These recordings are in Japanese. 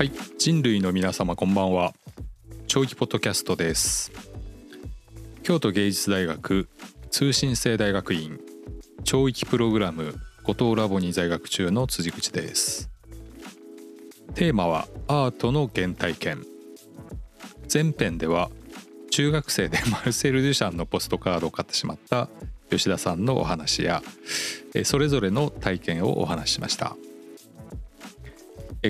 はい。人類の皆様こんばんは。長期ポッドキャストです。京都芸術大学通信制大学院長域プログラム後藤ラボに在学中の辻口です。テーマはアートの原体験。前編では中学生で マルセル・デュシャンのポストカードを買ってしまった吉田さんのお話やそれぞれの体験をお話ししました。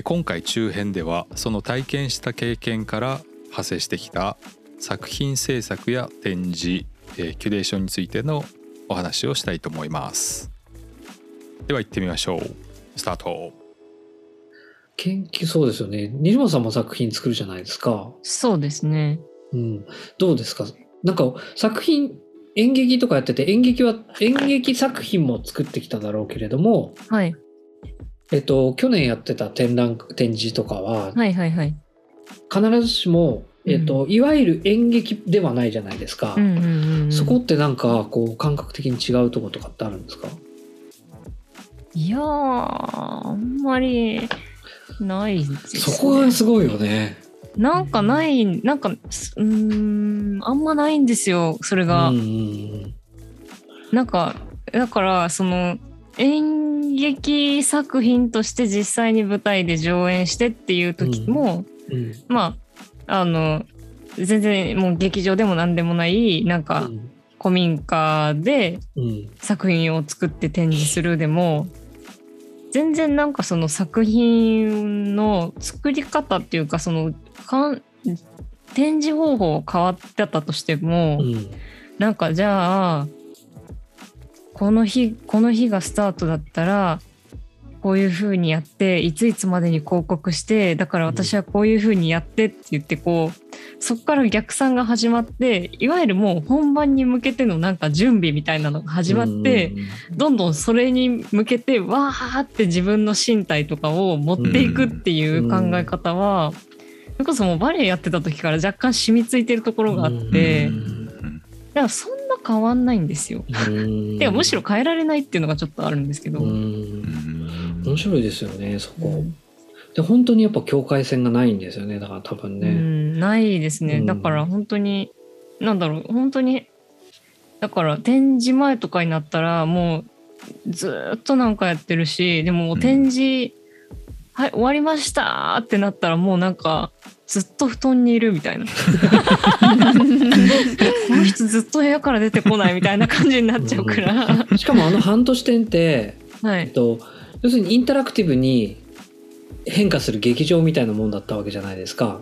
今回中編ではその体験した経験から派生してきた作品制作や展示キュレーションについてのお話をしたいと思います。では行ってみましょう。スタート。研究そうですよね。西本さんも作品作るじゃないですか。そうですね。うん。どうですか？なんか作品演劇とかやってて演劇は演劇作品も作ってきただろうけれどもはいえっと去年やってた展覧展示とかははいはいはい。必ずしも、えっと、いわゆる演劇ではないじゃないですか、うんうんうんうん。そこってなんかこう感覚的に違うとことかってあるんですか？いやーあんまりないです、ね、そこがすごいよね。なんかないなんかすうーんあんまないんですよそれが、うんうん。なんかだからその演劇作品として実際に舞台で上演してっていう時も、うん。うん。まああの全然もう劇場でも何でもないなんか古民家でうん。作品を作って展示するでも全然なんかその作品の作り方っていうかそのかん展示方法変わってたとしても、うん。なんかじゃあこの日この日がスタートだったらこういう風にやっていついつまでに広告してだから私はこういう風にやってって言ってこうそっから逆算が始まっていわゆるもう本番に向けてのなんか準備みたいなのが始まって、どんどんそれに向けてわーって自分の身体とかを持っていくっていう考え方は、それこそもうバレエやってた時から若干染みついてるところがあって、うん。だからそんな変わんないんですよ。うんてかむしろ変えられないっていうのがちょっとあるんですけど。ううんん面白いですよねそこ。で本当にやっぱ境界線がないんですよねだから多分うね。んないですね。うんだから本当になんだろう本当にだから展示前とかになったらもうずーっとなんかやってるしでも展示、はい終わりましたってなったらもうなんかずっと布団にいるみたいな。この人ずっと部屋から出てこないみたいな感じになっちゃうから、しかもあの半年展って、はい。えっと、要するにインタラクティブに変化する劇場みたいなもんだったわけじゃないですか。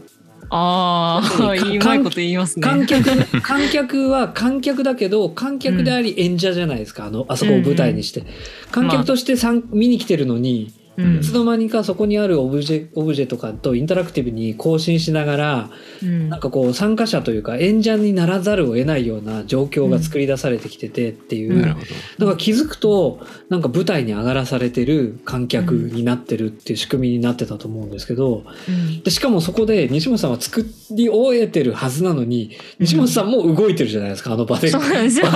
ああかうまいこと言いますね。観客 観客は観客だけど観客であり演者じゃないですか、あのあそこを舞台にして、観客として参見に来てるのに、うん。いつの間にかそこにあるオブジェオブジェとかとインタラクティブに更新しながらうん。なんかこう参加者というか演者にならざるを得ないような状況が作り出されてきててっていう、うんだから気づくとなんか舞台に上がらされてる観客になってるっていう仕組みになってたと思うんですけどうん。でしかもそこで西本さんは作り終えてるはずなのに西本さんも動いてるじゃないですかあの場で。そうなんですよ。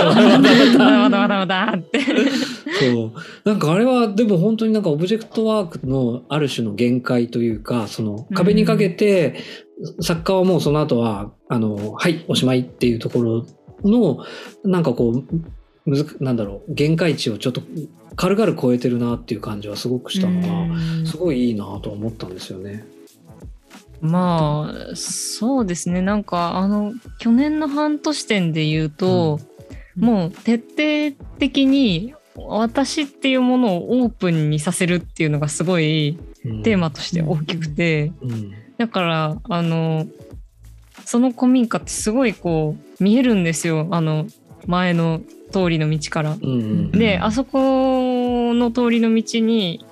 そ うなんかあれはでも本当になんかオブジェクトワークのある種の限界というかその壁にかけて、作家はもうその後はあのはいおしまいっていうところのなんかこうむずなんだろう限界値をちょっと軽々超えてるなっていう感じはすごくしたのがすごいいいなと思ったんですよね。まあそうですね。なんかあの去年の半年点で言うと、もう徹底的に私っていうものをオープンにさせるっていうのがすごいテーマとして大きくて、うん。だからあのその古民家ってすごいこう見えるんですよ。あの前の通りの道から。うんうんであそこの通りの道に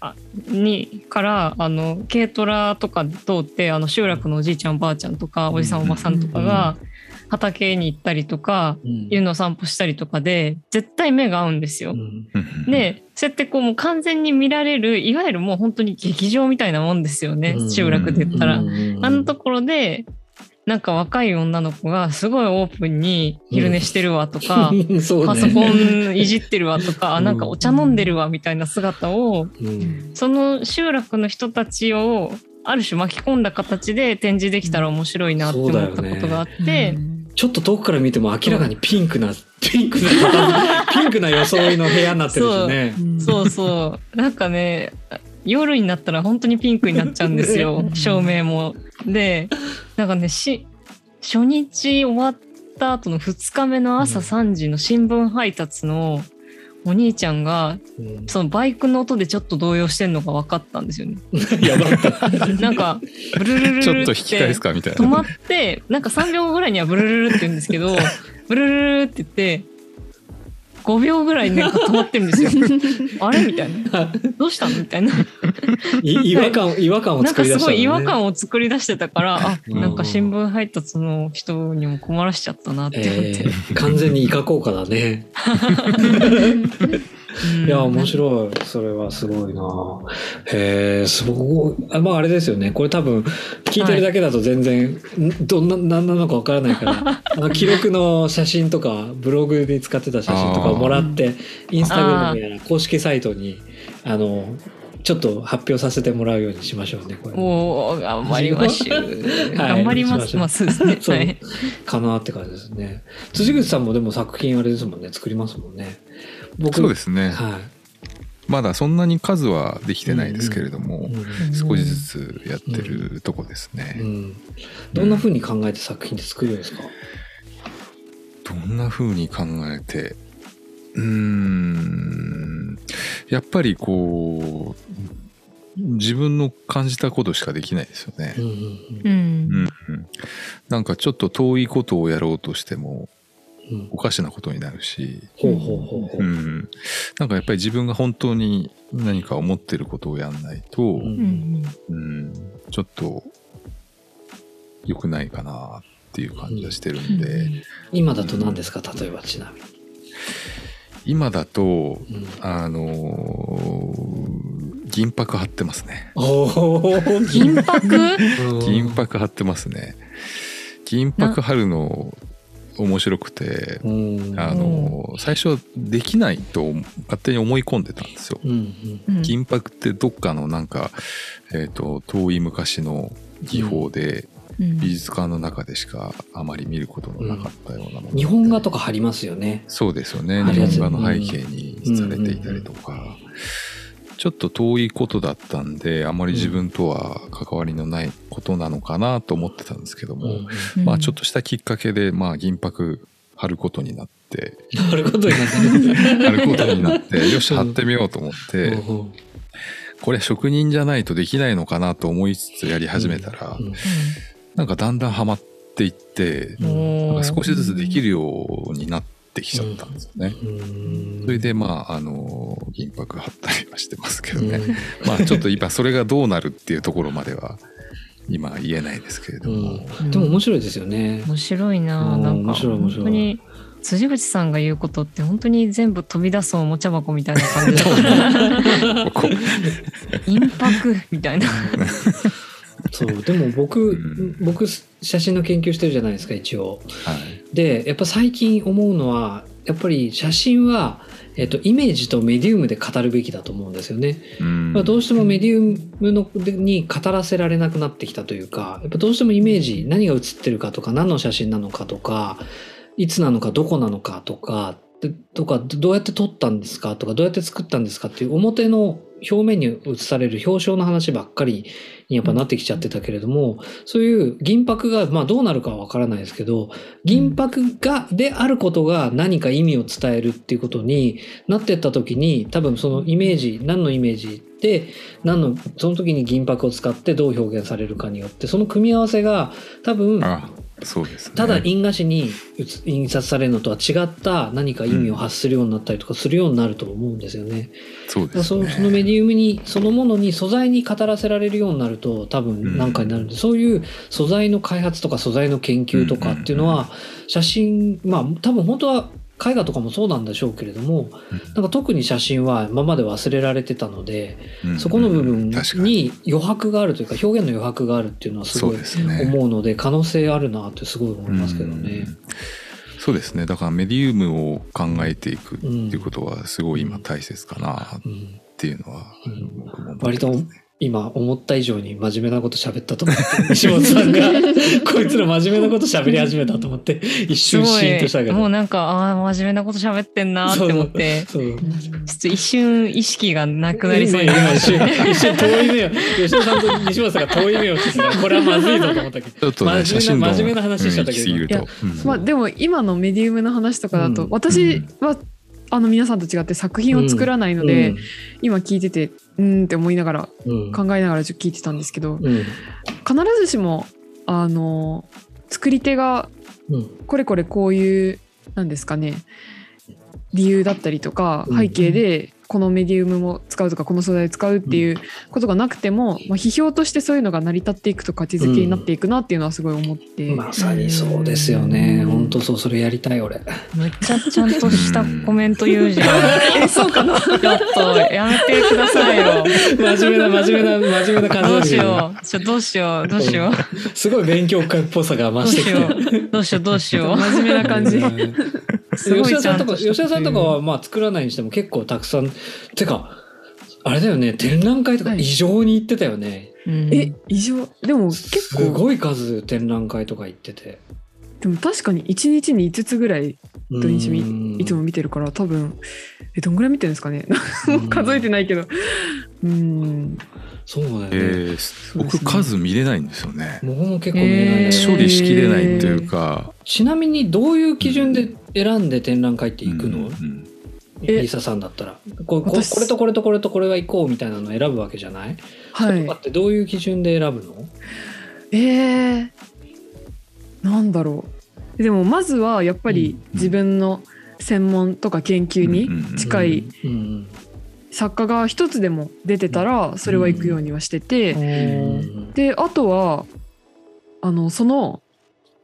あにからあの軽トラとか通ってあの集落のおじいちゃんおばあちゃんとかおじさん。おばさんとかが畑に行ったりとかうん。犬の散歩したりとかで絶対目が合うんですよ。うん。でそうやってこうもう完全に見られるいわゆるもう本当に劇場みたいなもんですよね集落で言ったら。うん。あのところでなんか若い女の子がすごいオープンに昼寝してるわとか、そうね。パソコンいじってるわとか、うん。なんかお茶飲んでるわみたいな姿を、うん。その集落の人たちをある種巻き込んだ形で展示できたら面白いなって思ったことがあって、ちょっと遠くから見ても明らかにピンクな、ピンクな、ピンクな装いの部屋になってるしね。そうそう。なんかね夜になったら本当にピンクになっちゃうんですよ。ね 照明も。でなんかねし初日終わった後の2日目の朝3時の新聞配達のお兄ちゃんがうんそのバイクの音でちょっと動揺してんのが分かったんですよね。やばかった。なんか ブルルルルルちょっとっ引き返てすかみたい止まなってなんか3秒後ぐらいにはブルルルって言うんですけどブルルルルって言って5秒ぐらいなんか止まってるんですよ。あれ？みたいな。どうしたの？みたいな。い違和感、違和感をなんかす作り出したのね。ごい違和感を作り出してたから、あ、うんなんか新聞配達の人にも困らしちゃったなって思って。えー完全にイカ効果だね。うんいや、面白い。それはすごいなへえ、すごい。あまああれですよね。これ多分、聞いてるだけだと全然、んどんな、なんなのかわからないから、あの記録の写真とか、ブログに使ってた写真とかをもらって、インスタグラムやら公式サイトに、あの、ちょっと発表させてもらうようにしましょうね、これ。おー頑張りましょう。はい頑張ります。しまあそうですね。はい。かなって感じですね。辻口さんもでも作品あれですもんね、作りますもんね。僕そうですね。はまだそんなに数はできてないですけれども、い。うん少しずつやってるとこですね、うん、どんな風に考えて作品って作るんですか、どんな風に考えてうーんやっぱりこう自分の感じたことしかできないですよね。うんうんううん。ん、うん、なんかちょっと遠いことをやろうとしてもうんおかしなことになるし、ほうん、なんかやっぱり自分が本当に何か思ってることをやんないと、うん。うん。うん、ちょっと良くないかなっていう感じがしてるんで、今だと何ですか？例えばちなみに。今だとうん、あのー銀箔貼ってますね。おお銀箔？銀箔貼ってますね。銀箔貼るの面白くて、うん。あのー最初できないと勝手に思い込んでたんですよ。うんうん。うん。銀箔ってどっかのなんか、えー、と遠い昔の技法でうん。美術館の中でしかあまり見ることのなかったようなもので日本画とか貼りますよね。そうですよね。日本画の背景にされていたりとか、ちょっと遠いことだったんであまり自分とは関わりのないことなのかなと思ってたんですけども、うん。まあちょっとしたきっかけで、まあ、銀箔貼ることになってなることになってる。貼ることになってよし貼ってみようと思って、うん。これ職人じゃないとできないのかなと思いつつやり始めたら、うん。なんかだんだんハマっていって、うん。なんか少しずつできるようになってきちゃったんですよね。うん。それでまああの銀箔貼ったりはしてますけどね、うん。まあちょっと今それがどうなるっていうところまでは今言えないですけれども、うん。でも面白いですよね。面白いな。うんなんか面白い面白い。本当に辻口さんが言うことって本当に全部飛び出すおもちゃ箱みたいな感じだから こ。インパクみたいな そうでも僕、うん僕写真の研究してるじゃないですか一応。うはいでやっぱ最近思うのはやっぱり写真は、えっと、イメージとメディウムで語るべきだと思うんですよね。うんまあ、どうしてもメディウムのに語らせられなくなってきたというかやっぱどうしてもイメージ何が写ってるかとか何の写真なのかとかいつなのかどこなのかとかでとかどうやって撮ったんですかとかどうやって作ったんですかっていう表の表面に映される表彰の話ばっかりにやっぱなってきちゃってたけれども、そういう銀箔がまあどうなるかはわからないですけど銀箔がであることが何か意味を伝えるっていうことになってった時に多分そのイメージ何のイメージで何のその時に銀箔を使ってどう表現されるかによってその組み合わせが多分そうですね。ただ印画紙に写印刷されるのとは違った何か意味を発するようになったりとかするようになると思うんですよね。そうですね。そのそのメディウムにそのものに素材に語らせられるようになると多分何かになるんで、そういう素材の開発とか素材の研究とかっていうのは写真まあ多分本当は絵画とかもそうなんでしょうけれどもなんか特に写真は今まで忘れられてたので、うん。そこの部分に。に余白があるというか表現の余白があるっていうのはすそごい思うので可能性あるなってすごい思いますけどね。うん。そうですね。だからメディウムを考えていくっていうことはすごい今大切かなっうんていうのはうん。割と今思った以上に真面目なこと喋ったと思って 西本さんが こいつら真面目なこと喋り始めたと思って一す瞬シーンとしたけど。もうなんかああ真面目なこと喋ってんなって思って。ちょっと一瞬意識がなくなりそうになり今一ました瞬。一瞬遠い目を。吉田さんと西本さんが遠い目をしてた。これはまずいぞと思ったけど。ちょっとね真面目な写真論真面目な話しちゃったけどうんうん。まあでも今のメディウムの話とかだと、うん。私はあの皆さんと違って作品を作らないので、今聞いててうーんって思いながらうん。考えながらちょっと聞いてたんですけどうん。必ずしもあの作り手がうん。これこれこういうなんですかね理由だったりとかうん。背景でこのメディウムも使うとかこの素材を使うっていうことがなくても、まあ、批評としてそういうのが成り立っていくと価値づけになっていくなっていうのはすごい思って、まさにそうですよね。うん。本当そうそれやりたい俺。めっちゃちゃんとしたコメント言うじゃん。えそうかな？ちょっとやめてくださいよ。真面目な真面目な真面目な感じ。どうしよう。ちょどうしよう。どうしよう。すごい勉強会っぽさが増してきて。しよう。どうしようどうしよう。真面目な感じ吉田さんとか吉田さんとかはまあ作らないにしても結構たくさんてかあれだよね展覧会とかはい。異常に行ってたよね、うん。え異常？でも結構。すごい数展覧会とか行ってて。でも確かに1日に5つぐらい土日いつも見てるから多分えどんぐらい見てるんですかね？数えてないけど。うん。そうだよね、えー僕ね。数見れないんですよね。僕も結構見えない。ね、えー。処理しきれないというか。ちなみにどういう基準で選んで展覧会って行くの、うんうんえリサさんだったら。ここれとこれとこれとこれは行こうみたいなのを選ぶわけじゃない、はい。とかってどういう基準で選ぶの？えー、なんだろう。でもまずはやっぱり自分の専門とか研究に近いうん作家が一つでも出てたらそれは行くようにはしてて、うん。であとはあのその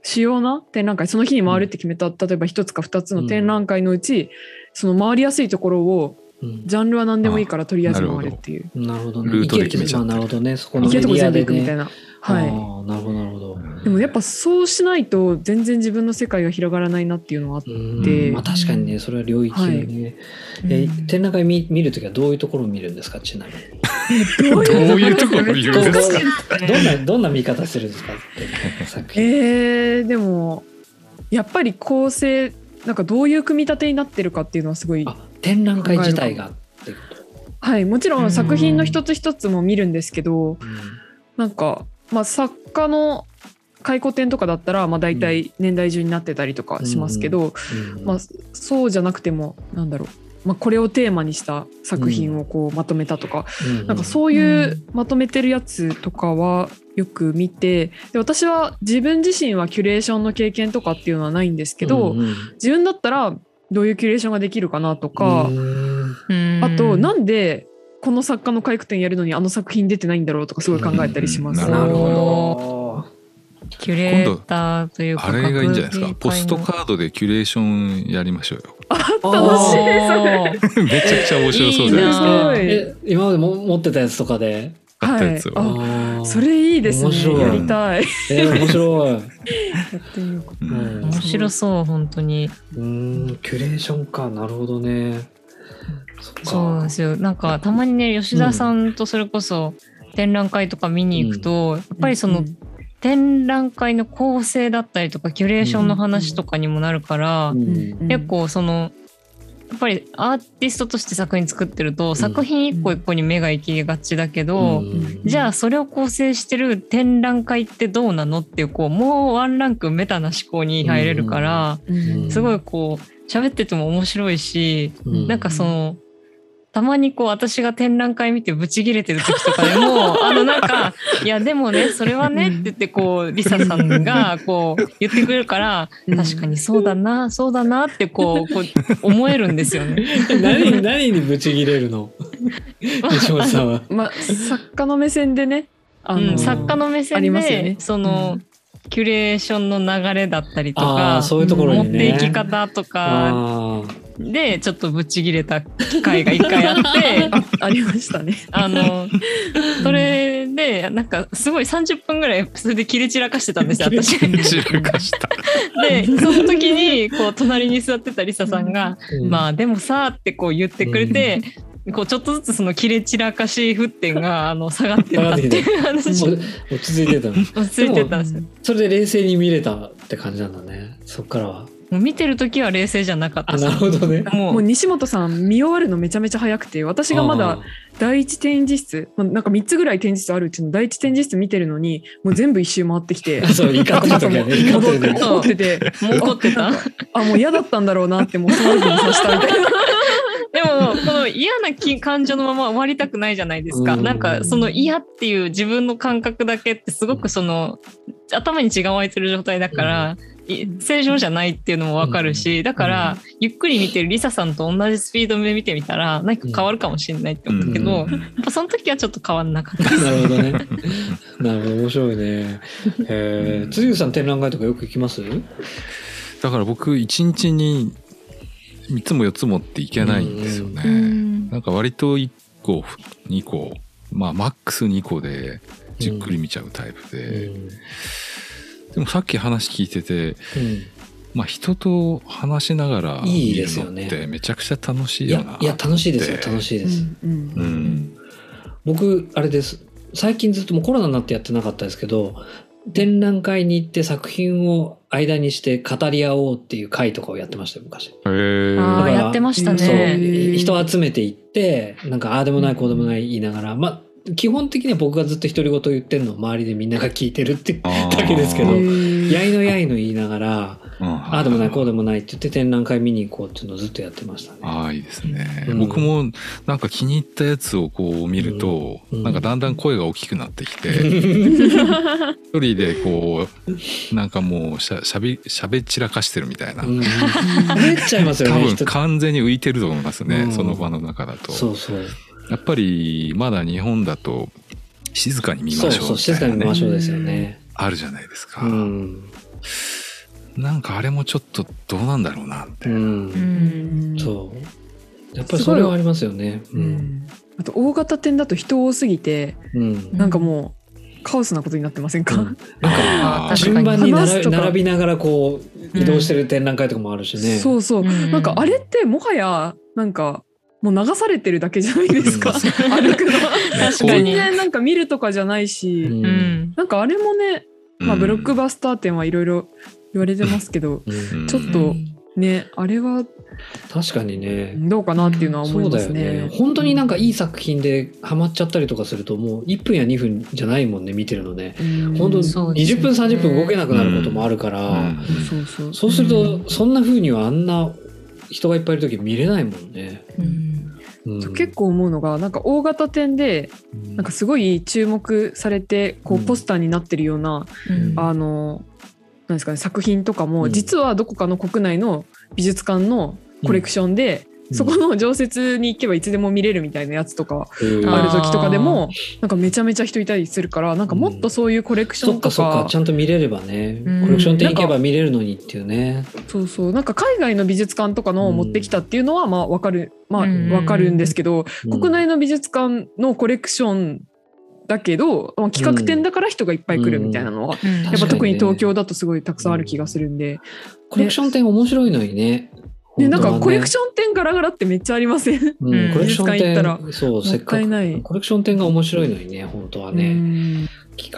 主要な？展覧会その日に回るって決めた例えば一つか二つの展覧会のうち、その回りやすいところをうんジャンルは何でもいいからとりあえず回るっていうなるほどね。ルートで決めちゃってまあなるほどね。そこの行けるとこ全部行くみたいな。な。はいなるほど、なるほど。でもやっぱそうしないと全然自分の世界が広がらないなっていうのはあってうんまあ確かにね、それは領域でね。えうん展覧会見見るときはどういうところを見るんですか？ちなみに。どういうところ見るんですか？どんな、どんな見方するんですか？って作品。えー、でもやっぱり構成なんかどういう組み立てになってるかっていうのはすごいあ、展覧会自体がってこと？はいもちろうんん作品の一つ一つも見るんですけどなんか、まあ、作家の回顧展とかだったら、まあ、大体年代順になってたりとかしますけど、うん。まあ、そうじゃなくてもなんだろう、まあ、これをテーマにした作品をこうまとめたとか、うん。なんかそういうまとめてるやつとかはよく見てで私は自分自身はキュレーションの経験とかっていうのはないんですけど、うんうん。自分だったらどういうキュレーションができるかなとか、あとなんでこの作家の回顧展やるのにあの作品出てないんだろうとかすごい考えたりします。うん。なるほどキュレーターというかあれがいいんじゃないですか？ポストカードでキュレーションやりましょうよ。楽しいおー。めちゃくちゃ面白そうじゃないですか。今までも持ってたやつとかで？買ったやつを、はい。あーそれいいですね。やりたい。えー面白い。やってみようかうんうん。面白そう本当に。うーん、キュレーションか、なるほどね。そうなんですよ。なんかたまにね吉田さんとそれこそ展覧会とか見に行くと、やっぱりそのうん展覧会の構成だったりとかキュレーションの話とかにもなるから、うん。結構そのやっぱりアーティストとして作品作ってると、作品一個一個に目が行きがちだけど、うん。じゃあそれを構成してる展覧会ってどうなのっていうこうもうワンランクメタな思考に入れるから、うん。すごいこう喋ってても面白いし、うん。なんかそのたまにこう私が展覧会見てブチギレてる時とかでも あのなんか「いやでもねそれはね」って言ってこうリサさんがこう言ってくれるからうん。確かにそうだなそうだなってこうこう思えるんですよね。何何にブチギレるの？西本さんは。まあ作家の目線でねあの、うん、作家の目あ線で、ね。その、キュレーションの流れだったりとあかういうところ持って。いき方とかあでちょっとブチ切れた機会が一回あって ありましたね。あのそれでなんかすごい30分ぐらいそれで切れ散らかしてたんですよ私。散らかした。でその時にこう隣に座ってたリサさんがー「まあでもさ」ってこう言ってくれて。こうちょっとずつその切れ散らかし沸点があの下がってったっていう話落ち着いてたの。落ち着いてたんですよ。それで冷静に見れたって感じなんだね。そっからは。もう見てる時は冷静じゃなかったあ、なるほどね。もうもう西本さん見終わるのめちゃめちゃ早くて私がまだ第一展示室まあなんか3つぐらい展示室あるうちの第一展示室見てるのにもう全部一周回ってきてあー。そう、怒ってる時はね。怒ってるね。怒っててもう怒ってた？あもう嫌だったんだろうなってもうその時に察したみたいな。でもこの嫌な気感情のまま終わりたくないじゃないですか。うんなんかその嫌っていう自分の感覚だけってすごくその頭に血が湧いてる状態だから、い正常じゃないっていうのもわかるし、だからゆっくり見てるリサさんと同じスピードで見てみたら何か変わるかもしれないって思ったけど、うんやっぱその時はちょっと変わんなかった。なるほどね。なるほど、面白いね。えー、辻口さん展覧会とかよく行きます？だから僕一日に3つも4つもっていけないんですよね。うんなんか割と1個2個まあマックス2個でじっくり見ちゃうタイプうで、ん。でもさっき話聞いててうんまあ人と話しながらいい見るですよねのってめちゃくちゃ楽しいいよなや、いや、楽しいですよ。楽しいです。うんうん僕、あれです。最近ずっともうコロナになってやってなかったですけど、展覧会に行って作品を間にして語り合おうっていう会とかをやってましたよ、昔。へえやってましたそうね。人を集めていってなんかああでもないこうでもない言いながらまあ基本的には僕がずっと独り言言ってるのを周りでみんなが聞いてるってだけですけどやいのやいの言いながらうん。ああでもないこうでもないって言って展覧会見に行こうっていうのをずっとやってましたね。ああいいですね、うん。僕もなんか気に入ったやつをこう見ると、うん。なんかだんだん声が大きくなってきて、一人でこうなんかもうしゃしゃべしゃべ散らかしてるみたいな、うん。喋っちゃいますよ多分完全に浮いてると思いますね、うん。その場の中だと。そうそうやっぱりまだ日本だと静かに見そうましょうそう静かに見ましょうですよね。あるじゃないですか、うん。なんかあれもちょっとどうなんだろうなって、うん。うん。そう。やっぱりそれはありますよね。ううん。ん。あと大型店だと人多すぎてうん。なんかもうカオスなことになってませんか、うん。なんか順番に並びながらこう移動してる展覧会とかもあるしね。そうそう、うん。なんかあれってもはやなんかもう流されてるだけじゃないですか、うん歩くの 確かに。全然なんか見るとかじゃないし、うん。うんなんかあれもね、まあ、うんブロックバスター展はいろいろ言われてますけど、うん。うん。ちょっとねあれは確かにね。どうかなっていうのは思そいうますだよね。ね。。本当になんかいい作品でハマっちゃったりとかするともう1分や2分じゃないもんね見てるのね。うん本当そうですね。20分30分動けなくなることもあるから、そうするとそんな風にはあんな人がいっぱいいる時見れないもんね。うんうん。結構思うのがなんか大型展でなんかすごい注目されてこううん。ポスターになってるような、うん。あのなんですかね作品とかもうん。実はどこかの国内の美術館のコレクションで、うんそこの常設に行けばいつでも見れるみたいなやつとかうん。あある時とかでもなんかめちゃめちゃ人いたりするからなんかもっとそういうコレクショそっンとか。かそっかちゃんと見れればね。うん。コレクション店行けば見れるのにっていうね。そうそう。なんか海外の美術館とかのを持ってきたっていうのはまあわかる。まあうんわかるんですけど、うん。国内の美術館のコレクションだけど、まあ企画展だから人がいっぱい来るみたいなのは、うん。やっぱ特に東京だとすごいたくさんある気がするんで、コレクション店面白いのにね。でなんかコレクョション展ガラガラってめっちゃありません、ン、うんうん。コレクション店そうせっかく。コレクション店が面白いのにね本当はうね。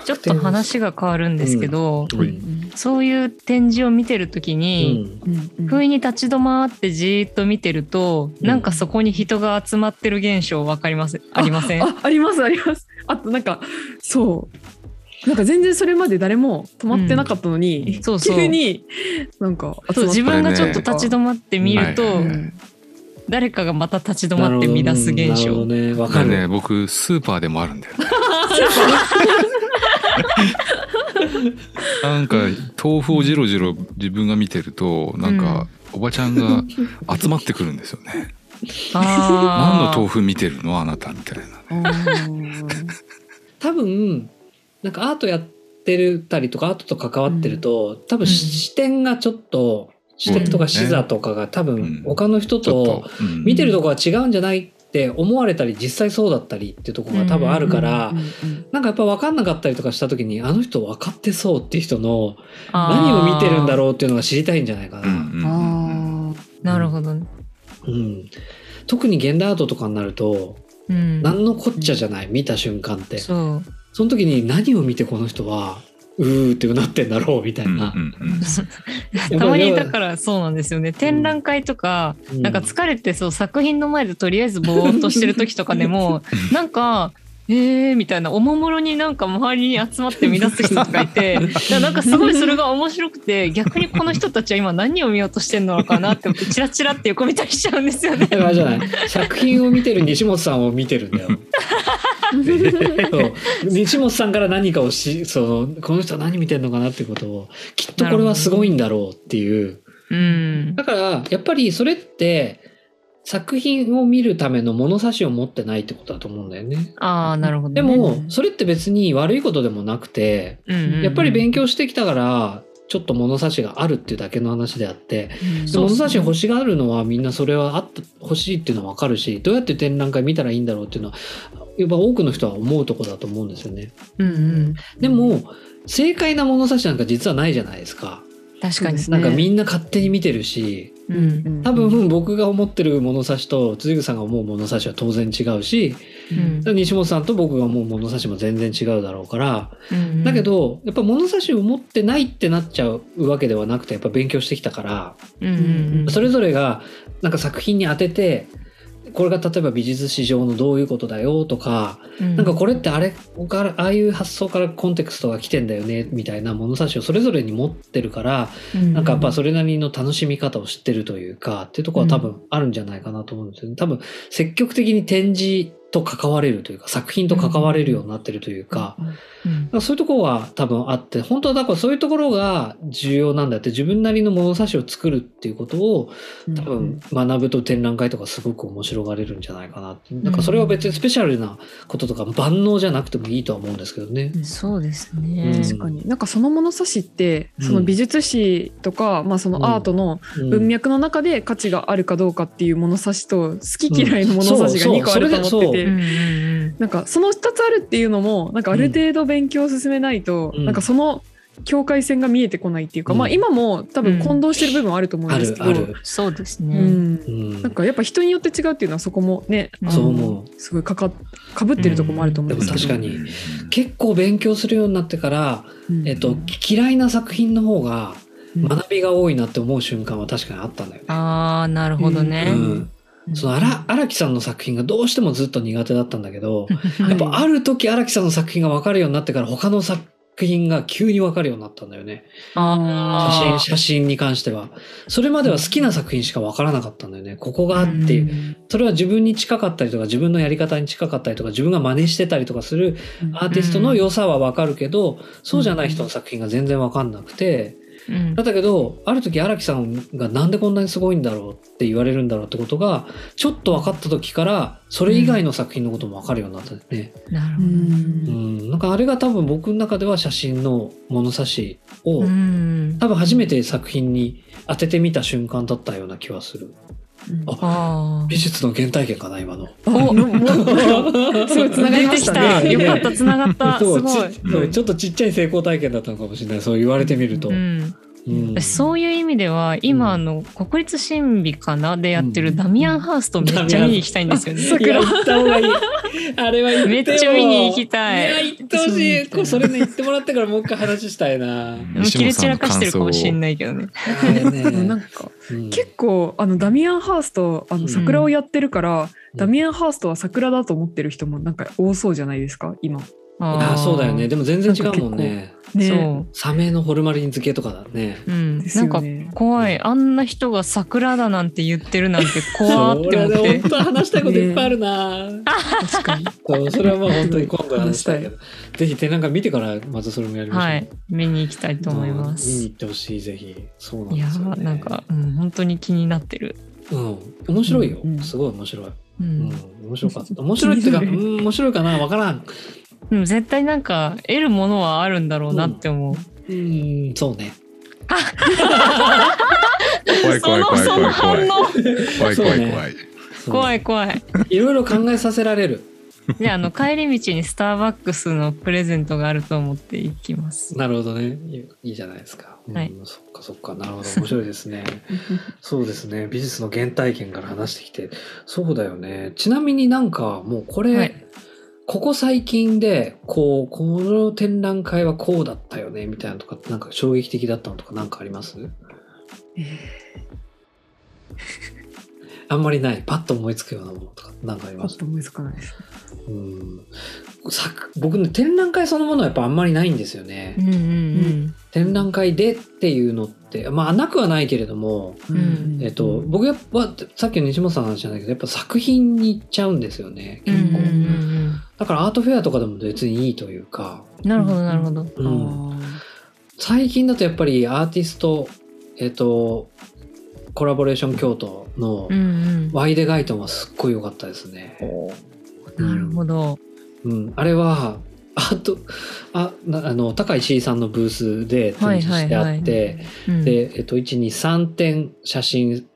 ちょっと話が変わるんですけど、うん。はいそういう展示を見てる時に、うん。うんうん不意に立ち止まってじーっと見てると、うん。なんかそこに人が集まってる現象わかりますありません？あありますあります。あとなんかそうなんか全然それまで誰も止まってなかったのに、うん。そうそう。急になんかそう自分がちょっと立ち止まって見ると、はい。はいうん誰かがまた立ち止まって乱す現象、なるほどね。わこかる。れね僕スーパーでもあるんだよね。なんか豆腐をじろじろ自分が見てるとなんかおばちゃんが集まってくるんですよね。何の豆腐見てるの？あなたみたいな。あー。多分なんかアートやっってるたりとかアートと関わってると、多分視点がちょっと、視点とか視座とかが多分他の人と見てるとこは違うんじゃないって思われたり実際そうだったりっていうところが多分あるから、なんかやっぱ分かんなかったりとかした時にあの人分かってそうっていう人の何を見てるんだろうっていうのが知りたいんじゃないかな。なるほど、うん。特に現代アートとかになるとうん、何のこっちゃじゃない、見た瞬間って。そそうの時に何を見てこの人はうーってなってんだろうみたいな。うんうんうん たまにだからそうなんですよね展覧会とか、うんなんか疲れてそう作品の前でとりあえずぼーっとしてる時とかでもなんかえーみたいなおもむろになんか周りに集まって見出す人とかいて なんかすごいそれが面白くて逆にこの人たちは今何を見ようとしてんのかなって思ってチラチラって横見たりしちゃうんですよね。だからじゃない作品を見てる西本さんを見てるんだよ。西本さんから何かをしそのこの人は何見てんのかなってことをきっとこれはすごいんだろうっていう。うん。だからやっぱりそれって作品を見るための物差しを持ってないってことだと思うんだよね。ああなるほど、ね。でもそれって別に悪いことでもなくてうんうんうん、やっぱり勉強してきたからちょっと物差しがあるっていうだけの話であってうん物差し欲しがるのはみんなそれはあった欲しいっていうのは分かるしどうやって展覧会見たらいいんだろうっていうのはやっぱ多くの人は思うとこだと思うんですよね。うんうん、でも正解な物差しなんか実はないじゃないですか。確かに。ねなんかみんな勝手に見てるしうん。多分僕が思ってる物差しと辻口さんが思う物差しは当然違うしうん。西本さんと僕が思う物差しも全然違うだろうからうん。だけどやっぱ物差しを持ってないってなっちゃうわけではなくてやっぱ勉強してきたからうんうんうん。それぞれがなんか作品に当ててこれが例えば美術史上のどういうことだよとか、うんなんかこれってあれからああいう発想からコンテクストが来てんだよねみたいな物差しをそれぞれに持ってるからなんかやっぱそれなりの楽しみ方を知ってるというかっていうところは多分あるんじゃないかなと思うんですよね。多分積極的に展示と関われるというか作品と関われるようになってるというか,、うんそういうところは多分あって本当はだからそういうところが重要なんだって自分なりの物差しを作るっていうことを多分学ぶと展覧会とかすごく面白がれるんじゃないかななんかそれは別にスペシャルなこととか万能じゃなくてもいいとは思うんですけどね。そうですうん。ね。確かに。なんかその物差しってその美術史とか、まあそのアートのうん。文脈の中で価値があるかどうかっていう物差しと好き嫌いの物差しがうん。2個あると思ってそうんうんなんかその2つあるっていうのもなんかある程度勉強を進めないと、うん。なんかその境界線が見えてこないっていうか、うん。まあ今も多分混同してる部分はあると思うんあですけど、るある。そうですね。うん。うん。なんかやっぱ人によって違うっていうのはそこもね、そう思う。すごいかかかぶってるとこもあると思うんですけど、でも確かに結構勉強するようになってから、うん。えっと、嫌いな作品の方がうん。学びが多いなって思う瞬間は確かにあったんだよね。ああなるほどね。うんその荒荒木さんの作品がどうしてもずっと苦手だったんだけど、やっぱある時荒木さんの作品が分かるようになってから他の作品が急に分かるようになったんだよね。写真、写真に関しては。それまでは好きな作品しか分からなかったんだよね。ここがあっていう。それは自分に近かったりとか自分のやり方に近かったりとか自分が真似してたりとかするアーティストの良さはわかるけど、そうじゃない人の作品が全然わかんなくて、うんだけどある時荒木さんがなんでこんなにすごいんだろうって言われるんだろうってことがちょっと分かった時からそれ以外の作品のことも分かるようになったんですね。うなるほど。うんん、なんかあれが多分僕の中では写真の物差しを、うん多分初めて作品に当ててみた瞬間だったような気はする。ああ美術の原体験かな今の。すごいつながりましたね。出てきた。よかったつながった。す そうごい。ちょっとちっちゃい成功体験だったのかもしれないそう言われてみると。うんうんそういう意味では今あの国立新美かなでやってるダミアン・ハーストめっちゃ見に行きたいんですよね。いや行った方がいい。あれはめっちゃ見に行きたいいや行ってほしい。こうそれね言ってもらってからもう一回話したいな。もう切れ散らかしてるかもしれないけどね。あれでもなんね。かうん結構あのダミアン・ハーストあの桜をやってるから、うんダミアン・ハーストは桜だと思ってる人もなんか多そうじゃないですか今。ああそうだよね。でも全然違うもんね。ねそう。サメのホルマリン漬けとかだね。うん、なんか。怖いあんな人が桜だなんて言ってるなんて怖って思っそれでて本当は話したいこといっぱいあるな。確かに。そうそれはまあ本当に今度話したいけど。ぜひ展覧会見てからまたそれもやりましょう。はい見に行きたいと思いまうん見にす行ってほしいぜひ。そうなんいやですよ、ね。ーなんか、うん、本当に気になってる、うん面白いようん。すごい面白い。ううんん、面白かった。面白いっていうか、うん面白いかなわからん。でも絶対なんか得るものはあるんだろうなって思う。うん、そうね。怖い怖い怖いその怖い怖い怖い怖い怖い怖い怖い。いろいろ考えさせられる。じゃああの帰り道にスターバックスのプレゼントがあると思っていきます。なるほどね。いいじゃないですか。うんはいそっかそっか。なるほど。面白いですね。そうですね。美術の原体験から話してきて。そうだよね。ちなみになんかもうこれ、はいここ最近で、こう、この展覧会はこうだったよね、みたいなのとか、なんか衝撃的だったのとかなんかあります？あんまりない。パッと思いつくようなものとか、なんかあります？パッと思いつかないです。うん。作僕ね、展覧会そのものはやっぱあんまりないんですよね。うんうん展覧会でっていうのって、まあなくはないけれども、んえっと、僕やっぱ、さっきの西本さんの話じゃないけど、やっぱ作品に行っちゃうんですよね、うん。うん結構。うんうんだからアートフェアとかでも別にいいというか、うん。なるほどなるほど。うんあ最近だとやっぱりアーティスト、えっと、コラボレーション京都の。ワイデガイトンはすっごい良かったですね。なるほど。うん、あれは、あと、あ、なあの、高石井さんのブースで展示してあって、うん、で、えっと、1、2、3点写真、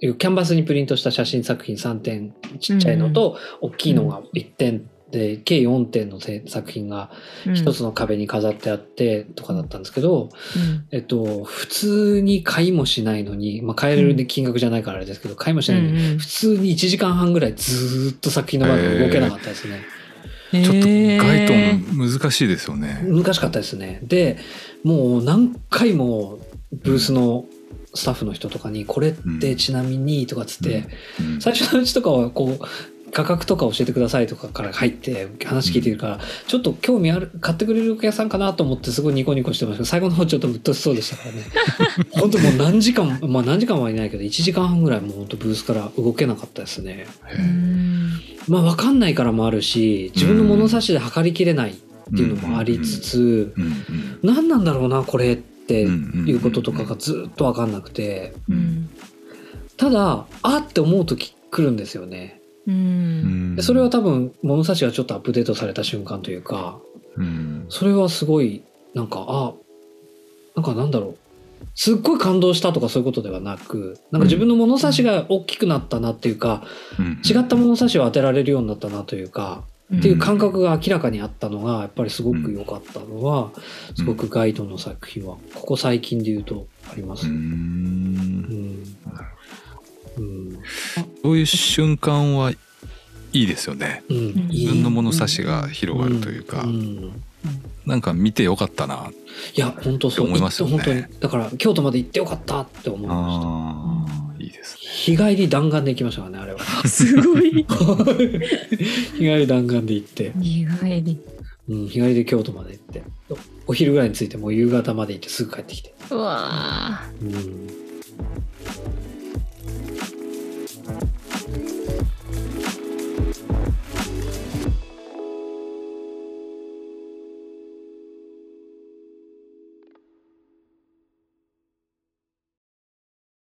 キャンバスにプリントした写真作品3点ちっちゃいのと、大きいのが1点で、計4点のせ作品が一つの壁に飾ってあってとかだったんですけど、うん。えっと、普通に買いもしないのに、まあ、買える金額じゃないからあれですけど、買いもしないのに、普通に1時間半ぐらいずーっと作品の前で動けなかったですね。ちょっとガイトへン難しいですよね。難しかったですね。で、もう何回もブースのスタッフの人とかに、これってちなみにとかっつって、うん。最初のうちとかはこう、価格とか教えてくださいとかから入って話聞いてるから、ちょっと興味ある、買ってくれるお客さんかなと思ってすごいニコニコしてました。けど、最後の方ちょっとうっとしそうでしたからね。本当もう何時間、まあ何時間はいないけど、1時間半ぐらいもう本当ブースから動けなかったですね。まあ分かんないからもあるし、自分の物差しで測りきれないっていうのもありつつ、何なんだろうなこれってうんいうこととかがずっと分かんなくて。ただあって思う時来るんですよねううんそれは多分物差しがちょっとアップデートされた瞬間というかうん。それはすごいなんかあなんかなんだろう。すっごい感動したとかそういうことではなくなんか自分の物差しが大きくなったなっていうかうん。違った物差しを当てられるようになったなというかっていう感覚が明らかにあったのがやっぱりすごく良かったのはすごくガイドの作品はここ最近で言うとあります。うね。んうん。うんそういう瞬間はいいですよね。うん。自分の物差しが広がるというか、うん。うんなんか見てよかったな。いや本当そう。って思いますよね。本当に。だから京都まで行ってよかったって思いました。ああ、いいですね。日帰り弾丸で行きましたからねあれは。すごい。日帰り弾丸で行って、意外にうん、日帰りで京都まで行って。お昼ぐらいに着いてもう夕方まで行ってすぐ帰ってきて、うわうん、